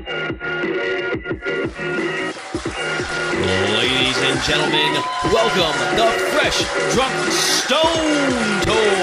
Ladies and gentlemen, welcome the Fresh Drunk Stone Tour.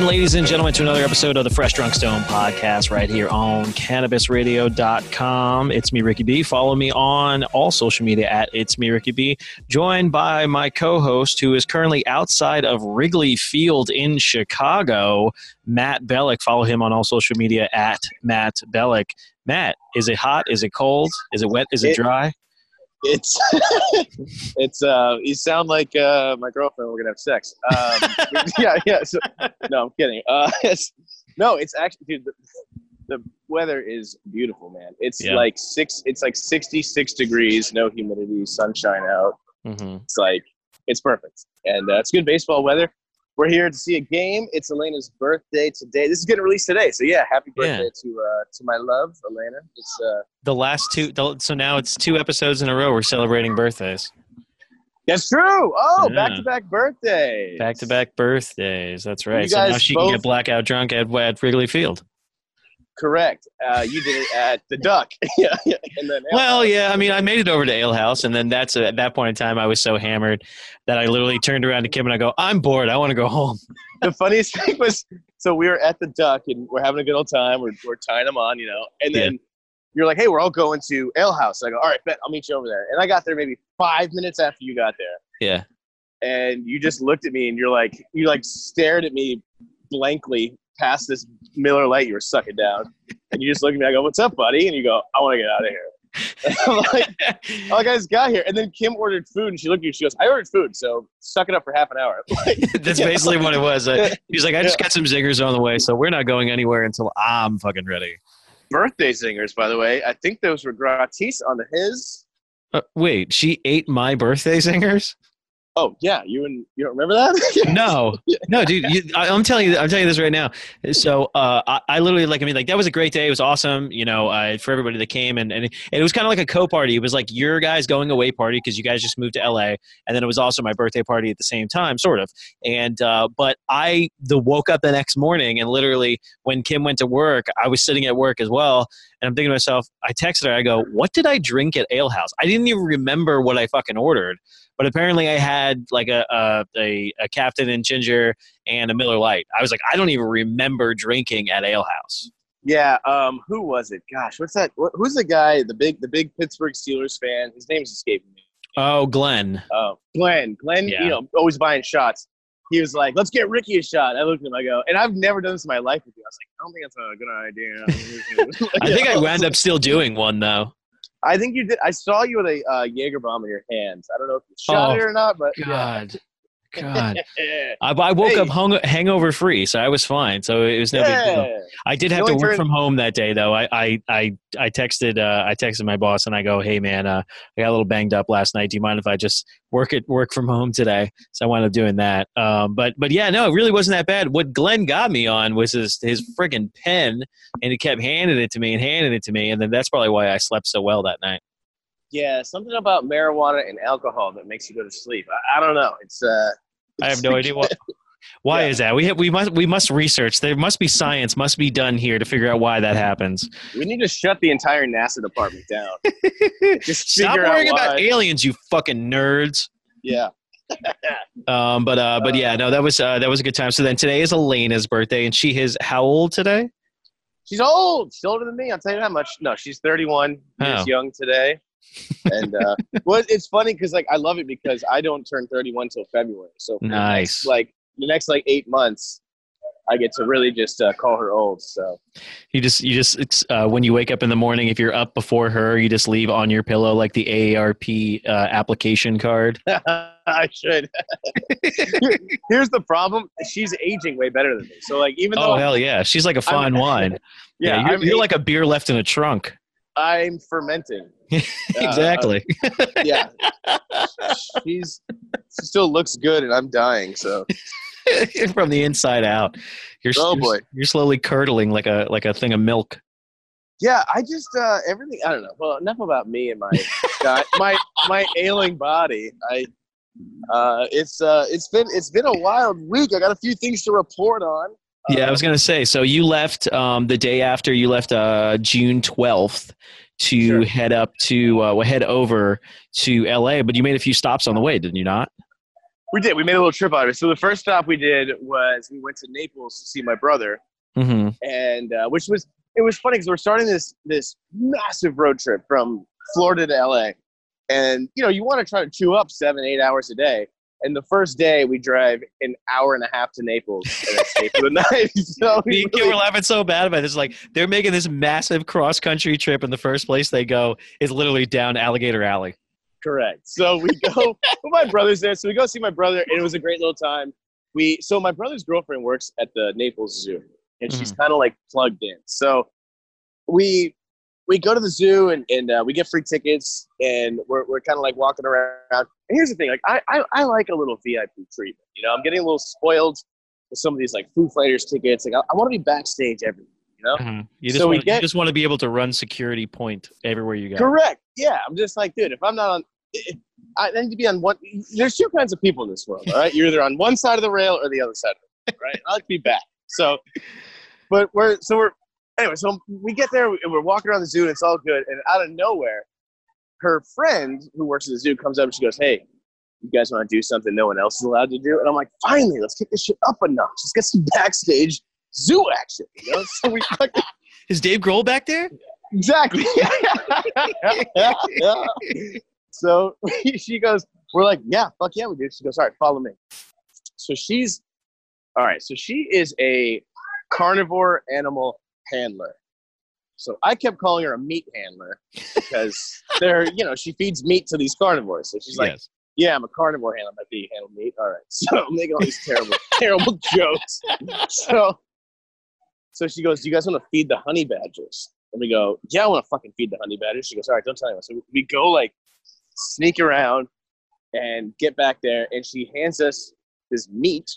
In, ladies and gentlemen, to another episode of the Fresh Drunk Stoned podcast right here on cannabisradio.com. It's me, Ricky B. Follow me on all social media at It's Me, Ricky B. Joined by my co host, who is currently outside of Wrigley Field in Chicago, Matt Bellick. Follow him on all social media at Matt Bellick. Matt, is it hot? Is it cold? Is it wet? Is it It- dry? It's it's uh you sound like uh my girlfriend we're gonna have sex. Um yeah, yeah. So, no, I'm kidding. Uh it's, no, it's actually dude the, the weather is beautiful, man. It's Yeah. like six it's like sixty six degrees, no humidity, sunshine out. Mm-hmm. It's like it's perfect. And uh, it's good baseball weather. We're here to see a game. It's Elena's birthday today. This is getting released today. So yeah, happy Yeah. birthday to uh to my love, Elena. It's uh The last two, so now it's two episodes in a row. We're celebrating birthdays. that's true. Oh, Yeah. back to back birthdays. Back to back birthdays. That's right. So now she can get blackout drunk at, at Wrigley Field. Correct. Uh, you did it at the Duck. yeah, yeah. And then Well, yeah. I mean, I made it over to Ale House, and then that's at that point in time, I was so hammered that I literally turned around to Kim and I go, "I'm bored. I want to go home." the funniest thing was, so we were at the Duck and we're having a good old time. We're, we're tying them on, you know, and then you're like, "Hey, we're all going to Ale House." And I go, "All right, bet I'll meet you over there." And I got there maybe five minutes after you got there, Yeah. and you just looked at me and you're like, you like stared at me blankly past this Miller Lite you were sucking down, and you just look at me. I go, "What's up, buddy?" And you go, "I want to get out of here." I'm like, oh, I just got here. And then Kim ordered food and she looked at you. She goes, I ordered food, so suck it up for half an hour. Like, That's Yeah. basically what it was. He's like, "I just Yeah. got some zingers on the way, so we're not going anywhere until I'm fucking ready." birthday zingers, by the way. I think those were gratis on the his. Uh, wait, she ate my birthday zingers? Oh yeah, you and you don't remember that? No, no, dude. You, I, I'm telling you, I'm telling you this right now. So, uh, I, I literally like. I mean, like that was a great day. It was awesome. You know, uh, for everybody that came, and and it, it was kind of like a co-party. It was like your guys going away party because you guys just moved to LA, and then it was also my birthday party at the same time, sort of. And uh, but I the woke up the next morning, and literally when Kim went to work, I was sitting at work as well, and I'm thinking to myself, I texted her, I go, "What did I drink at Ale House?" I didn't even remember what I fucking ordered but apparently I had like a, a a a Captain and Ginger and a Miller Lite. I was like, I don't even remember drinking at Ale House. yeah. Um, who was it? Gosh, what's that? Who's the guy? The big, the big Pittsburgh Steelers fan. His name's escaping me. Oh, Glenn. Oh, Glenn. Glenn. Yeah. You know, always buying shots. He was like, "Let's get Ricky a shot." I looked at him. I go, and I've never done this in my life with you. I was like, "I don't think that's a good idea." I think I wound up still doing one though. I think you did. I saw you with a uh, Jaeger bomb in your hands. I don't know if you shot Oh, it or not, but God, God. I, I woke Hey. up hung, hangover free, so I was fine. So it was no big deal. Yeah. I did have to work turned- from home that day, though. I I I, I texted uh, I texted my boss and I go, "Hey, man, uh, I got a little banged up last night. Do you mind if I just work it work from home today?" So I wound up doing that. Um, but but yeah, no, it really wasn't that bad. What Glenn got me on was his his friggin' pen, and he kept handing it to me and handing it to me, and then that's probably why I slept so well that night. Yeah, something about marijuana and alcohol that makes you go to sleep. I, I don't know. It's uh. I have no idea what. Why Yeah. is that? We have, we must we must research. There must be science must be done here to figure out why that happens. We need to shut the entire NASA department down. Just Stop worrying about aliens, you fucking nerds. Yeah. Um, but uh, but yeah, no, that was uh, that was a good time. So then today is Elena's birthday, and she is how old today? She's old. She's older than me. I'll tell you that much. No, she's 31 years Oh. young today. And uh, well, it's funny because like I love it because I don't turn 31 till February. So for the Nice. next, like the next like eight months, I get to really just uh, call her old. So You just you just it's, uh, when you wake up in the morning, if you're up before her, you just leave on your pillow like the AARP uh, application card. I should. Here's the problem: she's aging way better than me. So like even though Oh hell yeah, she's like a fine wine. yeah, you're, you're like a beer left in a trunk. I'm fermenting. Uh, exactly. yeah, she's she still looks good, and I'm dying. So From the inside out, you're Oh, you're- boy. you're slowly curdling like a like a thing of milk. yeah, I just uh, everything. I don't know. Well, enough about me and my my my ailing body. I uh, it's uh, it's been it's been a wild week. I got a few things to report on. Yeah, I was gonna say. So you left um, the day after you left uh, June twelfth to Sure. head up to uh, well, head over to L.A. But you made a few stops on the way, didn't you not? we did. We made a little trip out of it. So the first stop we did was we went to Naples to see my brother, Mm-hmm. and uh, which was it was funny because we're starting this this massive road trip from Florida to LA, and you know you want to try to chew up seven eight hours a day. And the first day we drive an hour and a half to Naples and then stay for the night. So we Me and Kim really- were laughing so bad about this. Like they're making this massive cross country trip, and the first place they go is literally down Alligator Alley. Correct. So we go. my brother's there, so we go see my brother, and it was a great little time. We so my brother's girlfriend works at the Naples Zoo, and she's mm. kind of like plugged in. So we we go to the zoo and, and uh, we get free tickets, and we're we're kind of like walking around. And here's the thing: like I, I I like a little VIP treatment. You know, I'm getting a little spoiled with some of these like Foo Fighters tickets. Like I, I want to be backstage everywhere. You know. Mhm. You just So we want, get- you just want to be able to run security point everywhere you go. Correct. Yeah, I'm just like, dude, if I'm not on, I I need to be on one. There's two kinds of people in this world. All right, you're either on one side of the rail or the other side. Of it, right? I like to be back. So, but we're so we're anyway. So we get there and we're walking around the zoo and it's all good. And out of nowhere, her friend who works at the zoo comes up and she goes, "Hey, you guys want to do something no one else is allowed to do?" And I'm like, "Finally, let's kick this shit up a notch. Let's get some backstage zoo action." You know? So we fucking Is Dave Grohl back there? Exactly. so she goes, we're like, yeah, fuck yeah, we do. She goes, all right, follow me. So she's, all right, so she is a carnivore animal handler. So I kept calling her a meat handler because they're, you know, she feeds meat to these carnivores. So she's like, yes. yeah, I'm a carnivore handler. I'm like, handle meat? All right. So I'm making all these terrible, terrible jokes. So, so she goes, do you guys want to feed the honey badgers? And we go, yeah, I want to fucking feed the honey badgers. She goes, all right, don't tell anyone. So we go like sneak around and get back there, and she hands us this meat,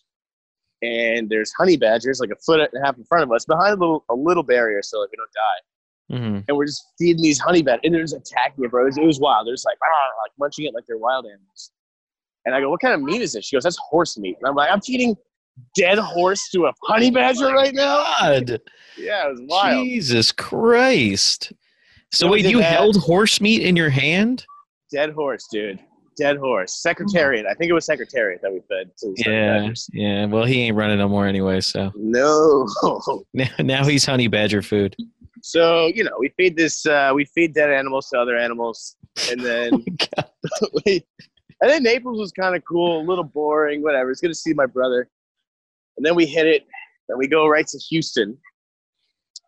and there's honey badgers like a foot and a half in front of us, behind a little a little barrier, so like we don't die. hmm And we're just feeding these honey badgers, and they're just attacking it, bro. It was, it was wild. They're just like, like munching it like they're wild animals. And I go, what kind of meat is this? She goes, that's horse meat. And I'm like, I'm feeding dead horse to a honey badger right now. God, Yeah, it was wild. Jesus Christ! So So wait, you that. held horse meat in your hand? Dead horse, dude. Dead horse. Secretariat. I think it was Secretariat that we fed to these honey Yeah, badgers. yeah. Well, he ain't running no more anyway. So No. now, now he's honey badger food. So you know, we feed this. Uh, we feed dead animals to other animals, and then we, and then Naples was kind of cool, a little boring, whatever. It's good to see my brother, and then we hit it, and we go right to Houston.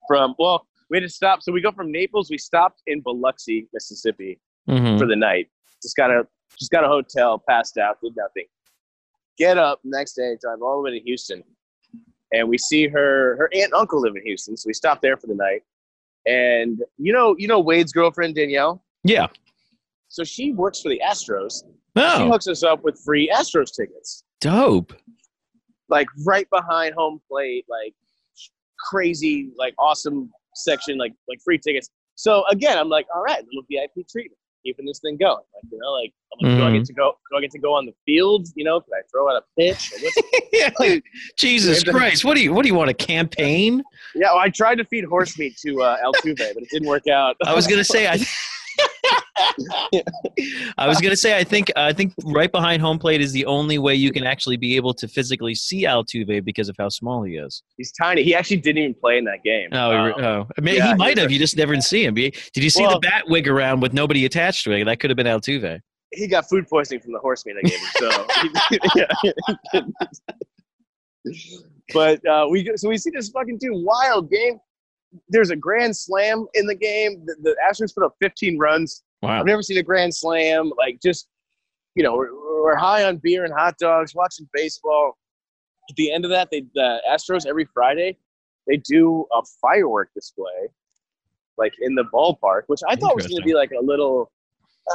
From well, we had to stop. So we go from Naples. We stopped in Biloxi, Mississippi, Mhm. for the night. Just got a just got a hotel, passed out, did nothing. Get up next day, drive all the way to Houston, and we see her her aunt and uncle live in Houston, so we stop there for the night. And you know, you know Wade's girlfriend Danielle. Yeah. So she works for the Astros. Oh. She hooks us up with free Astros tickets, dope. like right behind home plate, like crazy, like awesome section, like like free tickets. So again, I'm like, all right, little VIP treatment, keeping this thing going. Like you know, like, I'm like do I Mm-hmm. get to go? Do I get to go on the field? You know, can I throw out a pitch? Or what's- Jesus Christ! What do you what do you want a campaign? yeah, well, I tried to feed horse meat to uh, Altuve, but it didn't work out. I was gonna say I. I was gonna say I think I think right behind home plate is the only way you can actually be able to physically see Altuve because of how small he is. He's tiny. He actually didn't even play in that game. Oh, he Um, oh. I mean, yeah, he might have. You just never see him. Did you see Well- the bat wig around with nobody attached to it? That could have been Altuve. he got food poisoning from the horse meat I gave him. So, but uh, we so we see this fucking dude wild game. There's a grand slam in the game. The, the Astros put up 15 runs. Wow. I've never seen a grand slam. Like just you know, we're, we're high on beer and hot dogs, watching baseball. At the end of that, they the Astros every Friday they do a firework display, like in the ballpark, which I thought was going to be like a little,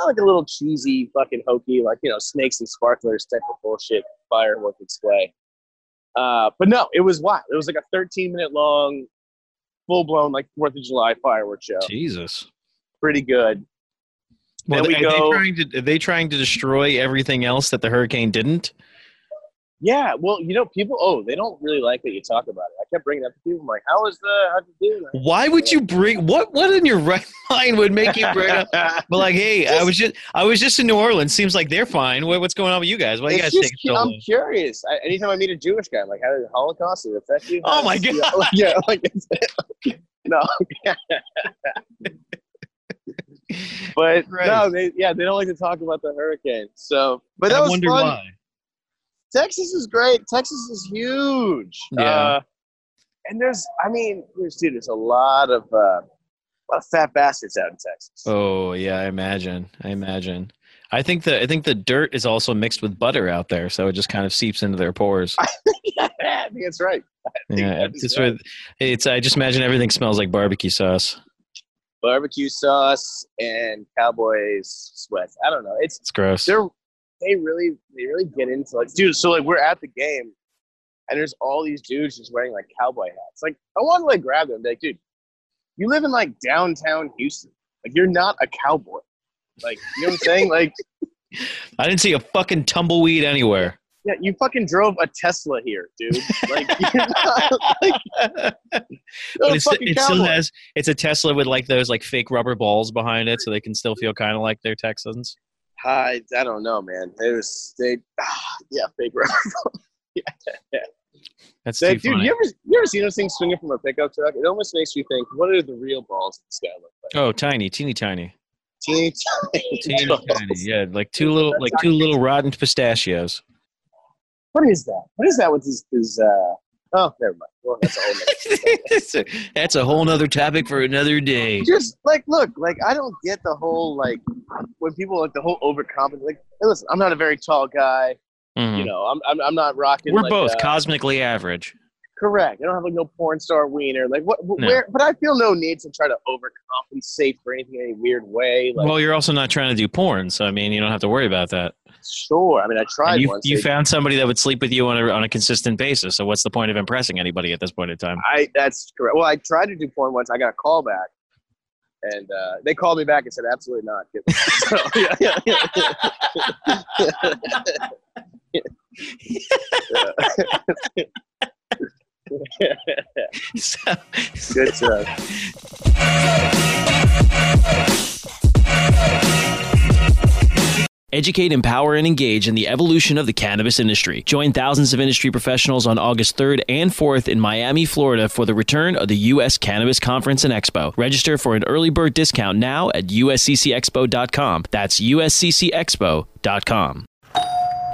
like a little cheesy, fucking hokey, like you know, snakes and sparklers type of bullshit firework display. Uh, but no, it was wild. It was like a 13 minute long, full blown like Fourth of July fireworks show. Jesus. Pretty good. Well, Then we are, go- they trying to, are they trying to destroy everything else that the hurricane didn't? Yeah, well, you know, people. Oh, they don't really like that you talk about it. I kept bringing it up to people. I'm like, how was the how'd you do? That? Why would you bring what? What in your right mind would make you bring up? But like, hey, I was just I was just in New Orleans. Seems like they're fine. What, what's going on with you guys? Why you guys just so I'm curious. I, anytime I meet a Jewish guy, I'm like, how did the Holocaust affect you? Oh my Yeah, God. like, yeah, like no. but Right. no, they yeah, they don't like to talk about the hurricane. So, but that I was wonder fun. why. Texas is great. Texas is huge. Yeah. Uh, and there's, I mean, there's dude, there's a lot of uh, a lot of fat bastards out in Texas. Oh yeah, I imagine. I imagine. I think the I think the dirt is also mixed with butter out there, so it just kind of seeps into their pores. yeah, I think that's right. think Yeah, that it's right. with, it's. I just imagine everything smells like barbecue sauce. Barbecue sauce and Cowboys sweats. I don't know. It's It's gross. they're they really they really get into like dude. So like we're at the game, and there's all these dudes just wearing like cowboy hats. Like I want to like grab them, and be like, dude, you live in like downtown Houston. Like you're not a cowboy. Like you know what I'm saying? Like I didn't see a fucking tumbleweed anywhere. Yeah, you fucking drove a Tesla here, dude. Like not like but it's, it still has it's a Tesla with like those like fake rubber balls behind it, so they can still feel kind of like they're Texans. I, I don't know, man. They was they ah, yeah, fake rubber. Yeah, That's They- dude, funny. you ever you ever seen those things swinging from a pickup truck? It almost makes me think, what do the real balls in this guy look like? oh, tiny, teeny tiny, Teeny tiny. teeny tiny. Yeah, like two little like two little rotten pistachios. What is that? What is that with his his uh oh never mind. Well that's a whole nother that's, a, whole nother topic for another day. just like look, like I don't get the whole like when people like the whole overconfident like hey listen, I'm not a very tall guy, Mhm. you know, I'm I'm, I'm not rocking We're like, both uh, cosmically average. Correct. I don't have like no porn star wiener. Like what No. where but I feel no need to try to overcompensate for anything in any weird way. Like well, you're also not trying to do porn, so I mean, you don't have to worry about that. sure. I mean I tried And you once. you They- found somebody that would sleep with you on a on a consistent basis. So what's the point of impressing anybody at this point in time? I that's correct. Well, I tried to do porn once. I got a call back, and uh, they called me back and said, "Absolutely not." so, yeah, yeah, yeah. So- Good stuff. Educate, empower, and engage in the evolution of the cannabis industry. Join thousands of industry professionals on August 3rd and 4th in Miami, Florida for the return of the U.S. Cannabis Conference and Expo. Register for an early bird discount now at usccexpo.com. That's usccexpo.com.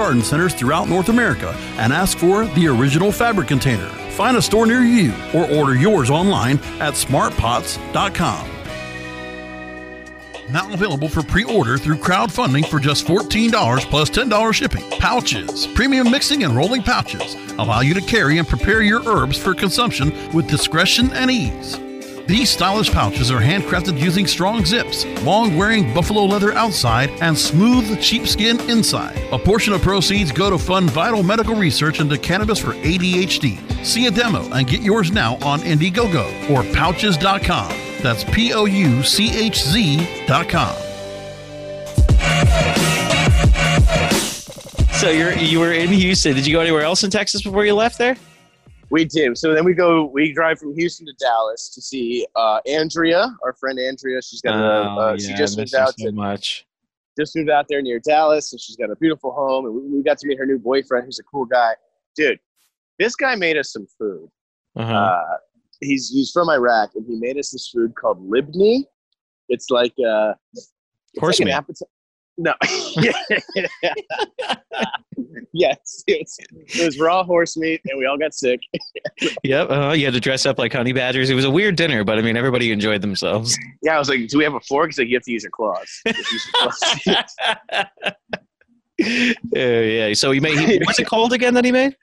garden centers throughout North America and ask for the original fabric container. Find a store near you or order yours online at smartpots.com. Now available for pre-order through crowdfunding for just $14 plus $10 shipping. Pouchz, premium mixing and rolling pouches allow you to carry and prepare your herbs for consumption with discretion and ease. These stylish pouches are handcrafted using strong zips, long wearing buffalo leather outside, and smooth sheepskin inside. A portion of proceeds go to fund vital medical research into cannabis for ADHD. See a demo and get yours now on Indiegogo or pouchz.com. That's P O U C H Z.com. So you're you were in Houston. Did you go anywhere else in Texas before you left there? We do. So then we go. We drive from Houston to Dallas to see uh, Andrea, our friend Andrea. She's got a. Uh, she just moved out so to much. just moved out there near Dallas, and she's got a beautiful home. And we, we got to meet her new boyfriend, who's a cool guy. Dude, this guy made us some food. Uh-huh. Uh, he's he's from Iraq, and he made us this food called libni. It's like uh, it's Horse like meat. appetite. No. yes, it was, it was raw horse meat, and we all got sick. Yep. Uh, you had to dress up like honey badgers. It was a weird dinner, but I mean, everybody enjoyed themselves. Yeah, I was like, "Do we have a fork?" He's like, "You have to use your claws." You use your claws. yeah, yeah. So he made. He, what's it called again that he made?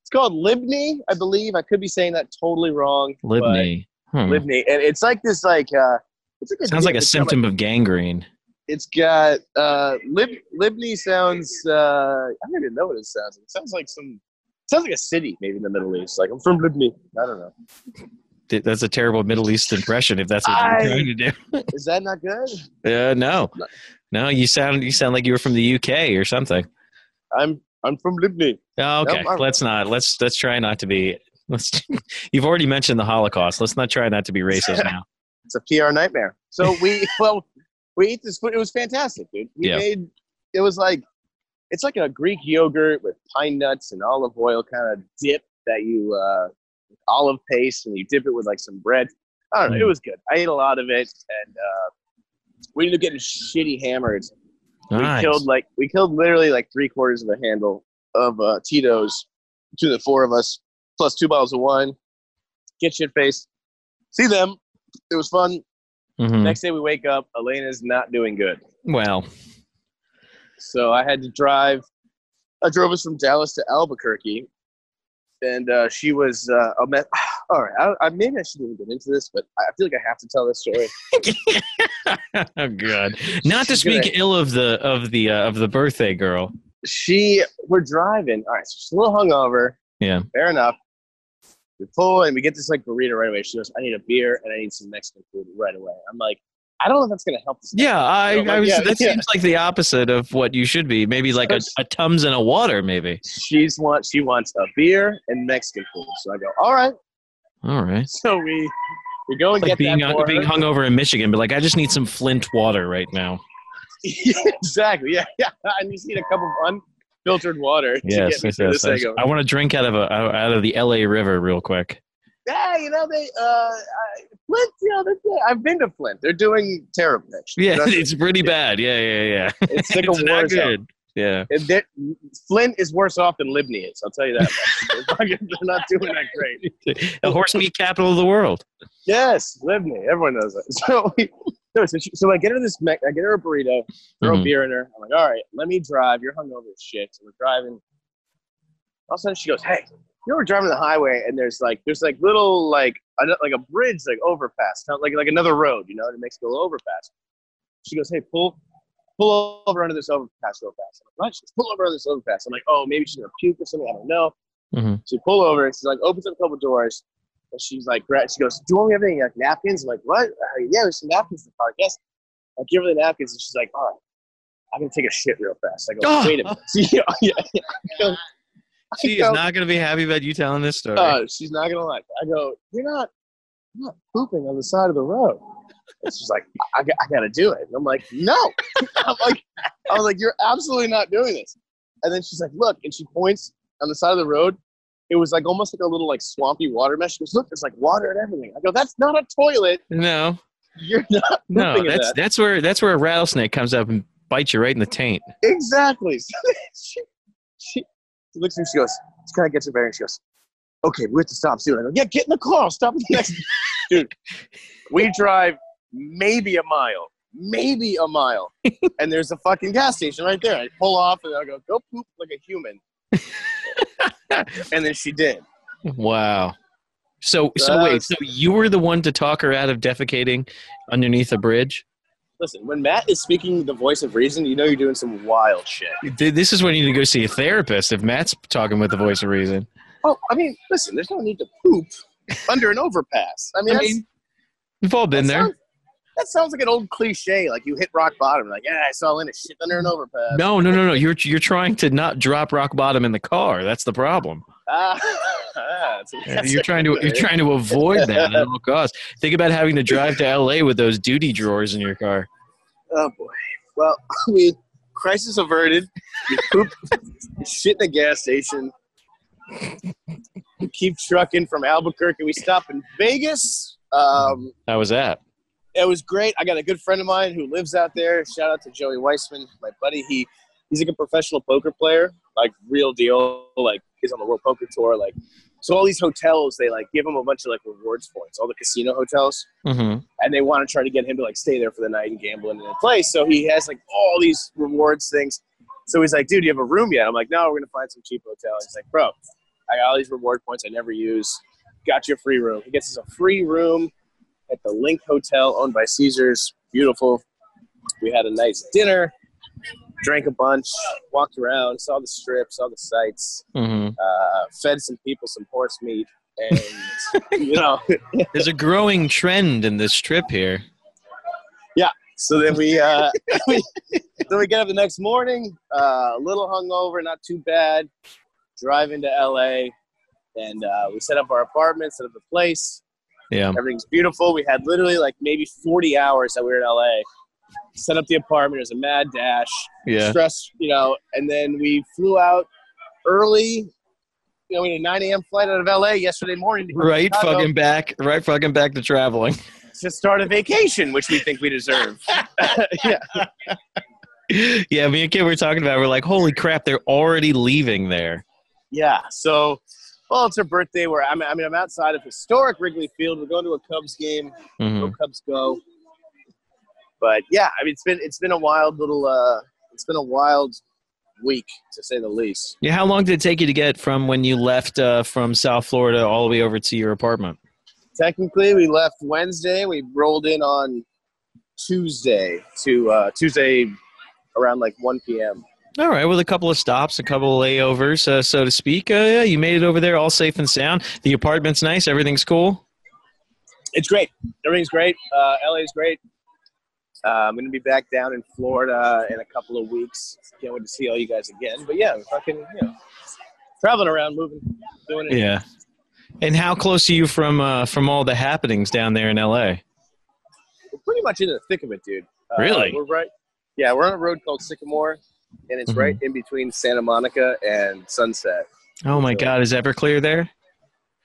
it's called Libney, I believe. I could be saying that totally wrong. Libney. Hmm. Libney, and it's like this, like uh, it's like a Sounds like a symptom of gangrene. It's got uh, Lib Libney sounds. Uh, I don't even know what it sounds. like. It sounds like some. Sounds like a city, maybe in the Middle East. Like I'm from Libney. I don't know. That's a terrible Middle East impression. If that's what I- you're trying to do. Is that not good? Uh, no, no. You sound you sound like you were from the UK or something. I'm I'm from Libney. Oh, okay, I'm- let's not. Let's let's try not to be. Let's. You've already mentioned the Holocaust. Let's not try not to be racist now. It's a PR nightmare. So we well we ate this food. It was fantastic, dude. We Yeah. made it was like it's like a Greek yogurt with pine nuts and olive oil kind of dip that you uh olive paste and you dip it with like some bread. I don't know. It Mm. was good. I ate a lot of it and uh we ended up getting shitty hammered. We killed like we killed literally like three quarters of a handle of uh Tito's to the four of us, plus two bottles of wine. Get shit faced. See them. It was fun. Mhm. Next day we wake up, Elena's not doing good. Well, So I had to drive. I drove us from Dallas to Albuquerque, and uh, she was. Uh, a me- All right, I, I, maybe I shouldn't even get into this, but I feel like I have to tell this story. oh god. Not to She's gonna- speak ill of the of the uh, of the birthday girl. She, we're driving. All right, so she's a little hungover. Yeah. Fair enough. We pull and we get this like burrito right away. She goes, "I need a beer and I need some Mexican food right away." I'm like, I don't know if that's gonna help. This. Yeah, I, like, I was, yeah, that yeah. seems like the opposite of what you should be. Maybe like a, a tums and a water, maybe. She's want she wants a beer and Mexican food. So I go, "All right." All right. So we we go and It's like get being that hung, being her. hungover in Michigan, but like I just need some Flint water right now. exactly. Yeah, yeah. I just need a cup of unfiltered water to Yes, get yes, yes, yes. I want to drink out of a out of the L.A. River real quick. Yeah, you know they uh Flint. You know I've been to Flint. They're doing terrible. Actually. Yeah, That's- it's pretty bad. Yeah, yeah, yeah. it's like a It's war zone. Yeah. And Flint is worse off than Libny is. I'll tell you that. They're not doing that great. the horse meat capital of the world. Yes, Libny. Everyone knows that. So we, no, so, she, so I get her this. I get her a burrito. Throw a Mhm. beer in her. I'm like, all right, let me drive. You're hungover as shit. So we're driving. All of a sudden, she goes, "Hey, you know, we're driving the highway, and there's like, there's like little like, a, like a bridge, like overpass, not like like another road, you know, to Mexico overpass." She goes, "Hey, pull, pull over under this overpass real fast." I'm like, "What?" She goes, "Pull over under this overpass." I'm like, "Oh, maybe she's gonna puke or something. I don't know." Mhm. So we pull over, she's like, opens up a couple doors, and she's like, gra- she goes, "Do you want me to have any like napkins?" I'm like, "What? Uh, yeah, there's some napkins in the car." Yes. I give her the napkins, and she's like, "All right, I'm gonna take a shit real fast." I go, Oh. "Wait a minute." yeah, yeah, yeah. I go- I She is not going to be happy about you telling this story. uh, she's not gonna like. it. I go, "You're not, you're not pooping on the side of the road." And she's like, I, got- I gotta do it. And I'm like, no. I'm like, I was like, you're absolutely not doing this. And then she's like, look, and she points on the side of the road. It was like almost like a little like swampy water mesh. She goes, look, there's like water and everything. I go, that's not a toilet. no, You're not no, that's that. that's where that's where a rattlesnake comes up and bites you right in the taint. Exactly. So she, she, she looks at me, she goes, she kind of gets her bearings. She goes, okay, we have to stop soon. I go, yeah, get in the car. I'll stop at the next. Dude, we drive maybe a mile, maybe a mile, and there's a fucking gas station right there. I pull off and I go, go poop like a human. And then she did. Wow. So so uh, wait, so you were the one to talk her out of defecating underneath a bridge? Listen, when Matt is speaking the voice of reason, you know you're doing some wild shit. This is when you need to go see a therapist if Matt's talking with the voice of reason. Oh, I mean, listen, there's no need to poop under an overpass. I mean, I mean, We've all been there. Sounds, that sounds like an old cliche. Like you hit rock bottom. Like, yeah, I saw Lena shit under an overpass. No, no, no, no. You're you're trying to not drop rock bottom in the car. That's the problem. Ah, that's- that's you're trying to you're trying to avoid that at all costs. Think about having to drive to LA with those duty drawers in your car. Oh boy. Well, we crisis averted. We poop shit in a gas station. We keep trucking from Albuquerque. We stop in Vegas. Um, How was that? It was great. I got a good friend of mine who lives out there. Shout out to Joey Weissman, my buddy. He he's like a professional poker player, like real deal. Like he's on the World Poker Tour. Like so, all these hotels they like give him a bunch of like rewards points. All the casino hotels, Mm-hmm. and they want to try to get him to like stay there for the night and gamble in a place. So he has like all these rewards things. So he's like, dude, you have a room yet? I'm like, no, we're gonna find some cheap hotel. He's like, bro, I got all these reward points I never use. Got you a free room. He gets us a free room at the LINQ Hotel owned by Caesars. Beautiful. We had a nice dinner, drank a bunch, walked around, saw the strip, saw the sights, Mm-hmm. uh, fed some people some horse meat, and you know. There's a growing trend in this trip here. Yeah. So then we, uh, we then we get up the next morning, uh, a little hungover, not too bad. Drive into LA, and uh, we set up our apartment, set up the place. Yeah. Everything's beautiful. We had literally like maybe 40 hours that we were in LA. Set up the apartment. It was a mad dash. Yeah. Stress, you know. And then we flew out early. You know, we had a 9 a.m. flight out of LA yesterday morning. to go to Right fucking back. Right fucking back to traveling. to start a vacation, which we think we deserve. yeah. yeah, me and Kid were talking about. it. We're like, holy crap, they're already leaving there. Yeah. So, well, it's her birthday. Where I'm, I mean, I'm outside of historic Wrigley Field. We're going to a Cubs game. Mhm. Go Cubs, go! But yeah, I mean, it's been it's been a wild little. uh It's been a wild week to say the least. Yeah, how long did it take you to get from when you left uh, from South Florida all the way over to your apartment? Technically, we left Wednesday. We rolled in on Tuesday to uh, Tuesday around like 1 p.m. All right, with a couple of stops, a couple of layovers, uh, so to speak. Uh, yeah, you made it over there all safe and sound. The apartment's nice. Everything's cool. It's great. Everything's great. Uh, LA's great. Uh, I'm going to be back down in Florida in a couple of weeks. Can't wait to see all you guys again. But yeah, fucking, you know, traveling around, moving, doing it. Yeah. And how close are you from uh, from all the happenings down there in LA? We're pretty much in the thick of it, dude. Uh, Really? We're right. Yeah, we're on a road called Sycamore, and it's Mhm. right in between Santa Monica and Sunset. Oh my So- God, is Everclear there?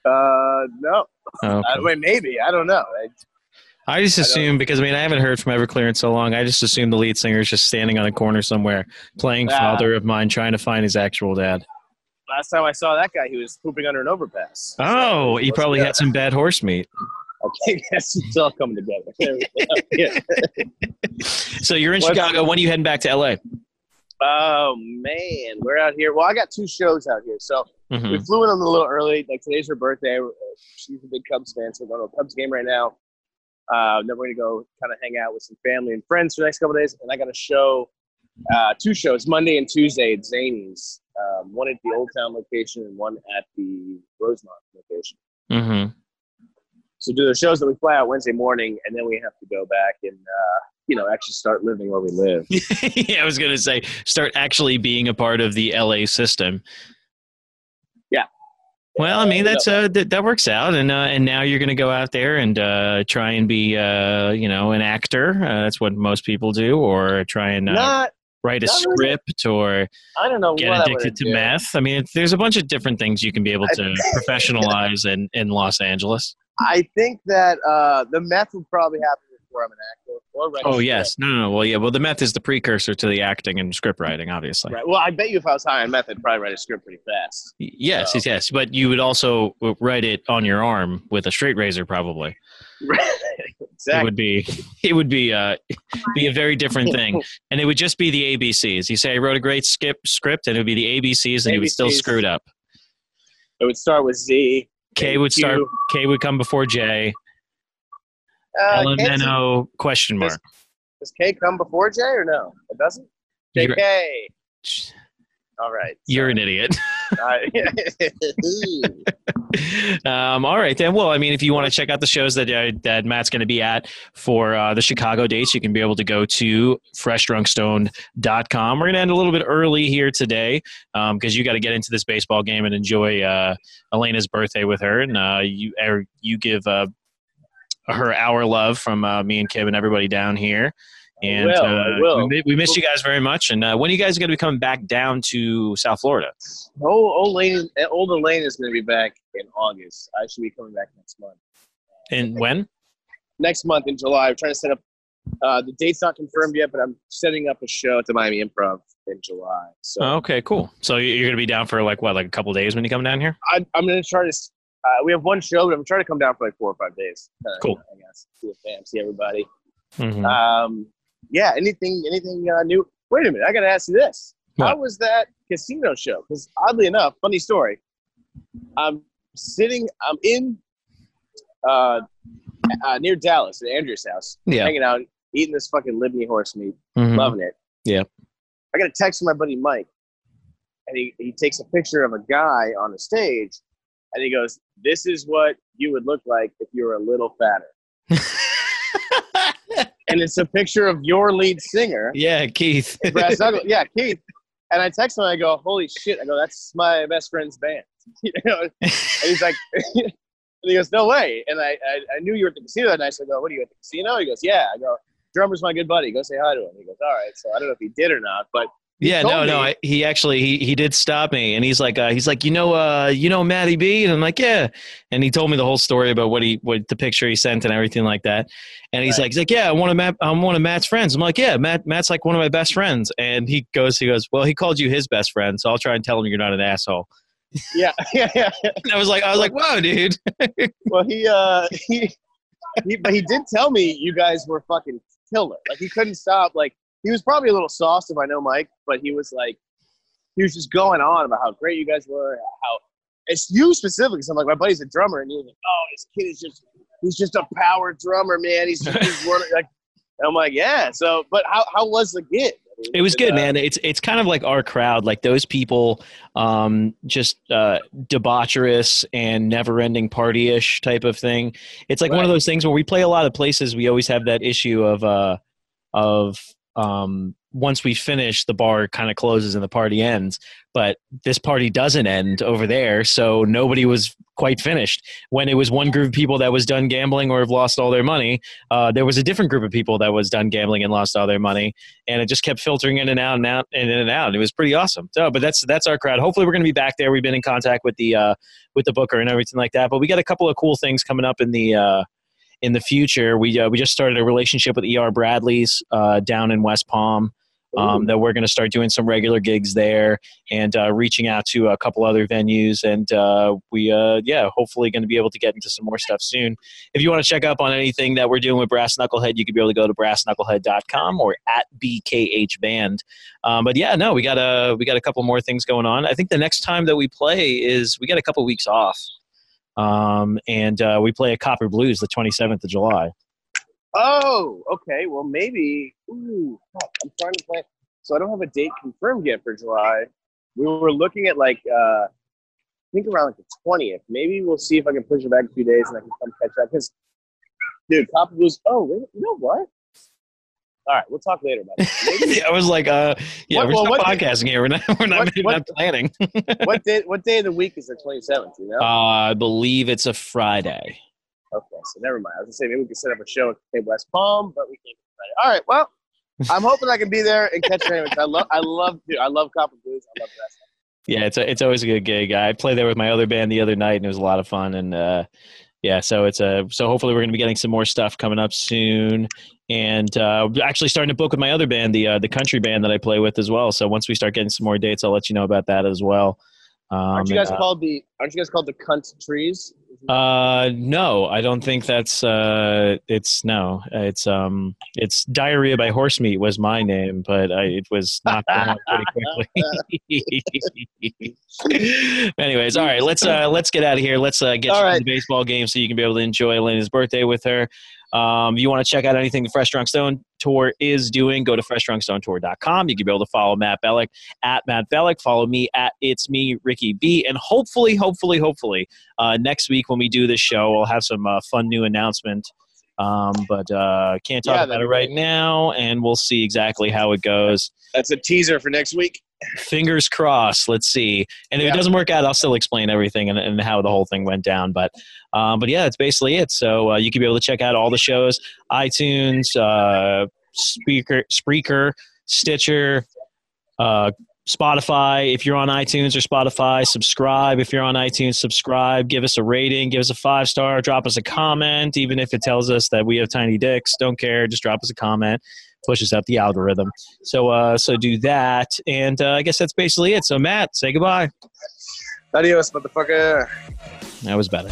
Uh, no. Oh, okay. I, wait, maybe. I don't know. I, I just I assume because I mean I haven't heard from Everclear in so long. I just assume the lead singer is just standing on a corner somewhere playing Ah. "Father of Mine," trying to find his actual dad. last time I saw that guy, he was pooping under an overpass. Oh, he probably had some bad horse meat. Okay, guess it's all coming together. There we go. yeah. So you're in What's- Chicago. When are you heading back to LA? Oh man, we're out here. Well, I got two shows out here, so Mhm. we flew in a little early. Like today's her birthday. Uh, She's a big Cubs fan, so we're going to a Cubs game right now. Uh, then we're gonna go kind of hang out with some family and friends for the next couple days. And I got a show, uh, two shows, Monday and Tuesday at Zanies. Um, one at the Old Town location and one at the Rosemont location. Mhm. So do the shows that we fly out Wednesday morning, and then we have to go back and uh, you know actually start living where we live. yeah, I was gonna say start actually being a part of the LA system. Yeah. Well, I mean that's uh that, that works out, and uh, and now you're gonna go out there and uh, try and be uh you know an actor. Uh, that's what most people do, or try and uh, Not, write a script or I don't know get addicted to do. meth. I mean, there's a bunch of different things you can be able to professionalize in in Los Angeles. I think that uh, the meth would probably happen before I'm an actor. Or write Oh yes, no, no, no. Well, yeah. Well, the meth is the precursor to the acting and script writing, obviously. Right. Well, I bet you if I was high on meth, I'd probably write a script pretty fast. Yes, So- yes, yes. But you would also write it on your arm with a straight razor, probably. It exactly. would be, it would be, uh, be a very different thing, and it would just be the ABCs. You say I wrote a great skip script, and it would be the ABCs, and you would still screw it up. It would start with Z. K would start. Q. K would come before J. Uh, L K- N O question mark. Does K come before J or no? It doesn't. You're, JK. All right. you're an idiot. um, all right then. Well, I mean, if you want to check out the shows that uh, that Matt's going to be at for uh, the Chicago dates, you can be able to go to freshdrunkstoned.com. We're going to end a little bit early here today because you got to get into this baseball game and enjoy uh, Elena's birthday with her, and uh, you er, you give uh, her our love from uh, me and Kim and everybody down here. And will, uh, I will. We, we missed you guys very much. And uh, when are you guys going to be coming back down to South Florida? old, old Lane, old Elaine is going to be back in August. I should be coming back next month. And when? next month in July. I'm trying to set up. Uh, the date's not confirmed yet, but I'm setting up a show at the Miami Improv in July. So Oh, okay, cool. So you- you're gonna be down for like what, like a couple days when you come down here? I, I'm going to try to. Uh, we have one show, but I'm trying to come down for like four or five days. Uh, Cool. I guess see the fam, see everybody. Mhm. Um, yeah. Anything? Anything uh, new? Wait a minute. I got to ask you this. How was that casino show? Because oddly enough, funny story. I'm sitting. I'm in uh, uh, near Dallas at Andrew's house, yeah. hanging out, eating this fucking Libney horse meat, Mhm. loving it. Yeah. I got a text from my buddy Mike, and he, he takes a picture of a guy on the stage, and he goes, "This is what you would look like if you were a little fatter." and it's a picture of your lead singer, yeah, Keith. Brass Knuckle. Yeah, Keith. And I text him. I go, "Holy shit!" I go, "That's my best friend's band." you know, and he's like, and he goes, "No way!" And I, I, I knew you were at the casino that night. So I go, "What are you at the casino?" He goes, "Yeah." I go, "Drummer's my good buddy. Go say hi to him." He goes, "All right." So I don't know if he did or not, but yeah, no, no. I, he actually he, he did stop me, and he's like, uh, he's like, you know, uh, you know, Matty B, and I'm like, yeah, and he told me the whole story about what he what the picture he sent and everything like that, and he's Right. like, he's like, yeah, I'm one of Matt, I'm one of Matt's friends. I'm like, yeah, Matt, Matt's like one of my best friends, and he goes, he goes, well, he called you his best friend, so I'll try and tell him you're not an asshole. yeah, yeah, yeah. And I was like, I was like, whoa, dude. Well, he, uh, he, he, but he did tell me you guys were fucking killer. Like he couldn't stop. Like he was probably a little sauced if I know Mike, but he was like, he was just going on about how great you guys were, how it's you specifically. So I'm like, my buddy's a drummer, and he was like, oh, this kid is just, he's just a power drummer, man. He's, he's one, like, I'm like, yeah. So, but how, how was the gig? I mean, It was good, uh, man. It's it's kind of like our crowd, like those people, um, just uh, debaucherous and never-ending party-ish type of thing. It's like one of those things where we play a lot of places. We always have that issue of uh, of um, once we finish, the bar kind of closes and the party ends. But this party doesn't end over there, so nobody was quite finished. When it was one group of people that was done gambling or have lost all their money, uh, there was a different group of people that was done gambling and lost all their money and it just kept filtering in and out and out and in and out. It was pretty awesome. So, but that's that's our crowd. Hopefully, we're going to be back there. We've been in contact with the uh, with the booker and everything like that. But we got a couple of cool things coming up in the uh, in the future. We uh, we just started a relationship with ER Bradley's uh, down in West Palm. Um, that we're going to start doing some regular gigs there and uh, reaching out to a couple other venues and uh, we uh, yeah hopefully going to be able to get into some more stuff soon if you want to check up on anything that we're doing with Brass Knucklehead, you could be able to go to brassknucklehead.com or at BKH Band. Um, but yeah, no, we got a we got a couple more things going on. I think the next time that we play is we got a couple weeks off, um, and uh, we play a Copper Blues the 27th of July. Oh, okay. Well, maybe. Ooh, I'm trying to plan. So I don't have a date confirmed yet for July. We were looking at like, uh, I think around like the twentieth. Maybe we'll see if I can push it back a few days and I can come catch up. Because, dude, Copper Blues. Oh, wait, you know what? All right, we'll talk later about it. Maybe- I was like, uh, yeah, What- we're well, still what- podcasting here. We're not we're not, what- what- not planning. what day? What day of the week is the twenty seventh? You know? uh, I believe it's a Friday. Okay, so never mind. I was gonna say maybe we can set up a show at West Palm, but we can't. All right, well, I'm hoping I can be there and catch anyways. I love, I love, dude, I love Copper Blues. I love that. Yeah, it's a, it's always a good gig. I played there with my other band the other night, and it was a lot of fun. And uh, yeah, so it's a so hopefully we're going to be getting some more stuff coming up soon. And uh, actually starting to book with my other band, the uh, the country band that I play with as well. So once we start getting some more dates, I'll let you know about that as well. Um, Aren't you guys and, called the? Aren't you guys called the cunt trees? Uh, no, I don't think that's uh, it's no, it's um, it's diarrhea by horse meat was my name, but I, it was not going pretty quickly. Anyways, all right, let's uh, let's get out of here. Let's uh, get All to right. the baseball game so you can be able to enjoy Elena's birthday with her. Um, you want to check out anything the Fresh Drunk Stone Tour is doing, go to freshdrunkstonetour.com. You can be able to follow Matt Bellick at Matt Bellick. Follow me at It's Me, Ricky B. And hopefully, hopefully, hopefully, uh, next week when we do this show, we'll have some uh, fun new announcement. Um, but uh, can't talk Yeah, about it right now, and we'll see exactly how it goes That's a teaser for next week. Fingers crossed. Let's see. And if Yeah. it doesn't work out, I'll still explain everything and, and how the whole thing went down. But, um, but yeah, that's basically it. So uh, you can be able to check out all the shows: iTunes, uh, Speaker, Spreaker, Stitcher, uh, Spotify, if you're on iTunes or Spotify, subscribe. If you're on iTunes, subscribe. Give us a rating. Give us a five star. Drop us a comment, even if it tells us that we have tiny dicks. Don't care. Just drop us a comment. Push out the algorithm. So, uh, so do that. And uh, I guess that's basically it. So, Matt, say goodbye. Adios, motherfucker. That was better.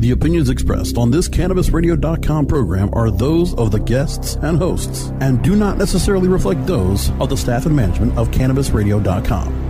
The opinions expressed on this CannabisRadio.com program are those of the guests and hosts and do not necessarily reflect those of the staff and management of CannabisRadio.com.